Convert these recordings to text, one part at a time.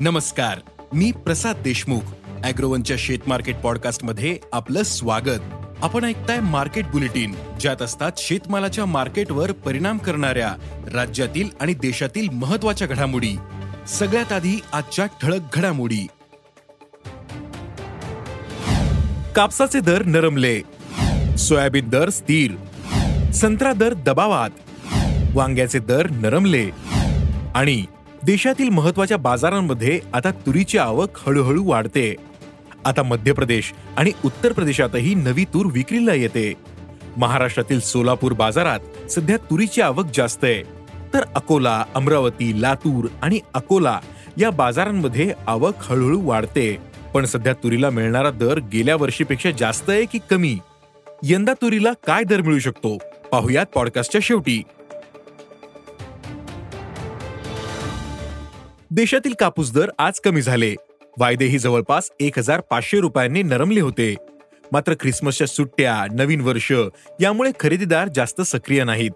नमस्कार मी प्रसाद देशमुख अॅग्रोवनच्या शेत मार्केट पॉडकास्टमध्ये आपलं स्वागत. आपण ऐकताय मार्केट बुलेटिन ज्यात असतात शेतमालाच्या मार्केटवर परिणाम करणाऱ्या राज्यातील आणि देशातील महत्त्वाच्या घडामोडी. सगळ्यात आधी आजच्या ठळक घडामोडी. कापसाचे दर नरमले. सोयाबीन दर स्थिर. संत्रा दर दबावात. वांग्याचे दर नरमले. आणि देशातील महत्त्वाच्या बाजारांमध्ये आता तुरीची आवक हळूहळू वाढते. आता मध्य प्रदेश आणि उत्तर प्रदेशातही नवी तूर विक्रीला येते. महाराष्ट्रातील सोलापूर बाजारात सध्या तुरीची आवक जास्त आहे. तर अकोला अमरावती लातूर आणि अकोला या बाजारांमध्ये आवक हळूहळू वाढते. पण सध्या तुरीला मिळणारा दर गेल्या वर्षीपेक्षा जास्त आहे की कमी? यंदा तुरीला काय दर मिळू शकतो? पाहुयात पॉडकास्टच्या शेवटी. देशातील कापूस दर आज कमी झाले. वायदेही जवळपास एक हजार पाचशे रुपयांनी नरमले होते. मात्र ख्रिसमसच्या सुट्ट्या नवीन वर्ष यामुळे खरेदीदार जास्त सक्रिय नाहीत.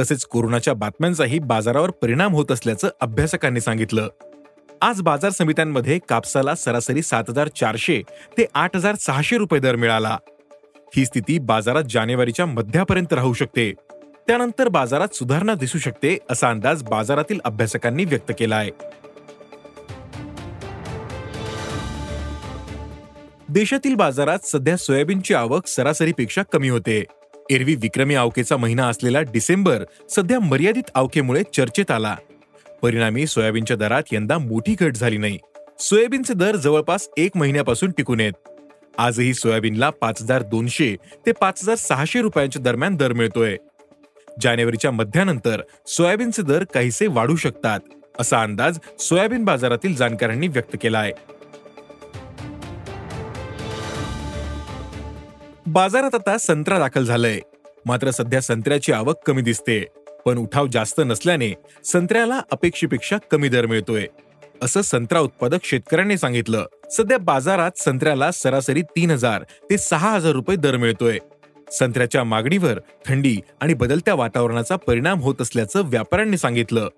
तसेच कोरोनाच्या बातम्यांचाही बाजारावर परिणाम होत असल्याचं अभ्यासकांनी सांगितलं. आज बाजार समित्यांमध्ये कापसाला सरासरी सात हजार चारशे ते आठ हजार सहाशे रुपये दर मिळाला. ही स्थिती बाजारात जानेवारीच्या मध्यापर्यंत राहू शकते. त्यानंतर बाजारात सुधारणा दिसू शकते असा अंदाज बाजारातील अभ्यासकांनी व्यक्त केला आहे देशातील बाजारात सध्या सोयाबीनची आवक सरासरीपेक्षा कमी होते. एरवी विक्रमी आवकेचा महिना असलेला डिसेंबर सध्या मर्यादित आवकेमुळे चर्चेत आला. परिणामी सोयाबीनच्या दरात यंदा मोठी घट झाली नाही. सोयाबीनचे दर जवळपास एक महिन्यापासून टिकून आहेत. आजही सोयाबीनला पाच हजार दोनशे ते पाच हजार सहाशे रुपयांच्या दरम्यान दर मिळतोय. जानेवारीच्या मध्यानंतर सोयाबीनचे दर काहीसे वाढू शकतात असा अंदाज सोयाबीन बाजारातील जाणकारांनी व्यक्त केला आहे बाजारात आता संत्रा दाखल झालंय. मात्र सध्या संत्र्याची आवक कमी दिसते. पण उठाव जास्त नसल्याने संत्र्याला अपेक्षेपेक्षा कमी दर मिळतोय. असं संत्रा उत्पादक शेतकऱ्यांनी सांगितलं. सध्या बाजारात संत्र्याला सरासरी तीन हजार ते सहा हजार रुपये दर मिळतोय. संत्र्याच्या मागणीवर थंडी आणि बदलत्या वातावरणाचा परिणाम होत असल्याचं व्यापाऱ्यांनी सांगितलं.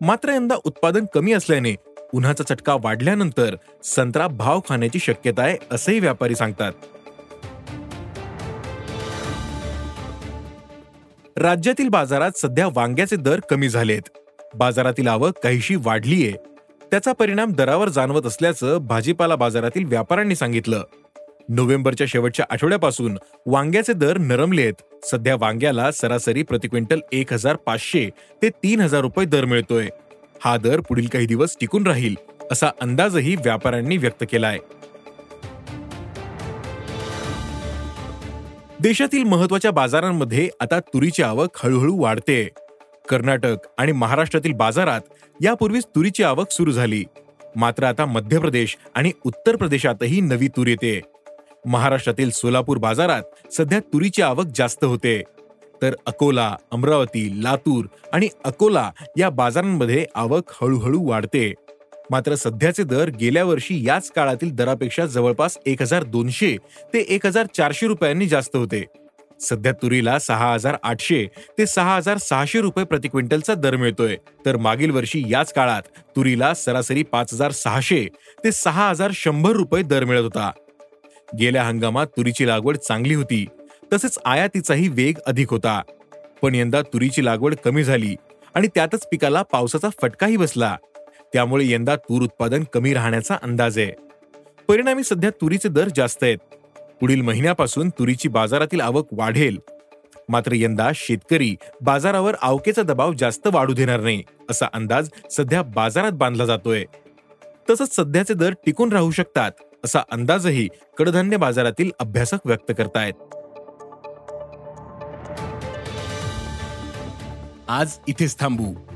मात्र यंदा उत्पादन कमी असल्याने उन्हाचा चटका वाढल्यानंतर संत्रा भाव खाण्याची शक्यता आहे असंही व्यापारी सांगतात. राज्यातील बाजारात सध्या वांग्याचे दर कमी झालेत. बाजारातील आवक काहीशी वाढलीये. त्याचा परिणाम दरावर जाणवत असल्याचं भाजीपाला बाजारातील व्यापाऱ्यांनी सांगितलं. नोव्हेंबरच्या शेवटच्या आठवड्यापासून वांग्याचे दर नरमलेत. सध्या वांग्याला सरासरी प्रति क्विंटल एक हजार पाचशे ते तीन हजार रुपये दर मिळतोय. हा दर पुढील काही दिवस टिकून राहील असा अंदाजही व्यापाऱ्यांनी व्यक्त केलाय. देशातील महत्त्वाच्या बाजारांमध्ये आता तुरीची आवक हळूहळू वाढते. कर्नाटक आणि महाराष्ट्रातील बाजारात यापूर्वीच तुरीची आवक सुरू झाली. मात्र आता मध्य प्रदेश आणि उत्तर प्रदेशातही नवी तूर येते. महाराष्ट्रातील सोलापूर बाजारात सध्या तुरीची आवक जास्त होते. तर अकोला अमरावती लातूर आणि अकोला या बाजारांमध्ये आवक हळूहळू वाढते. मात्र सध्याचे दर गेल्या वर्षी याच काळातील दरापेक्षा जवळपास एक हजार दोनशे ते एक हजार चारशे रुपयांनी जास्त होते. सध्या तुरीला सहा हजार आठशे ते सहा हजार सहाशे रुपये प्रति क्विंटलचा दर मिळतोय. तर मागील वर्षी याच काळात तुरीला सरासरी पाच हजार सहाशे ते सहा हजार शंभर रुपये दर मिळत होता. गेल्या हंगामात तुरीची लागवड चांगली होती. तसेच आयातीचाही वेग अधिक होता. पण यंदा तुरीची लागवड कमी झाली आणि त्यातच पिकाला पावसाचा फटकाही बसला. त्यामुळे यंदा तूर उत्पादन कमी राहण्याचा अंदाज आहे. परिणामी सध्या तुरीचे दर जास्त आहेत. पुढील महिन्यापासून तुरीची बाजारातील आवक वाढेल. मात्र यंदा शेतकरी बाजारावर आवकेचा दबाव जास्त वाढू देणार नाही असा अंदाज सध्या बाजारात बांधला जातोय. तसंच सध्याचे दर टिकून राहू शकतात असा अंदाजही कडधान्य बाजारातील अभ्यासक व्यक्त करतायत. आज इथेच थांबू.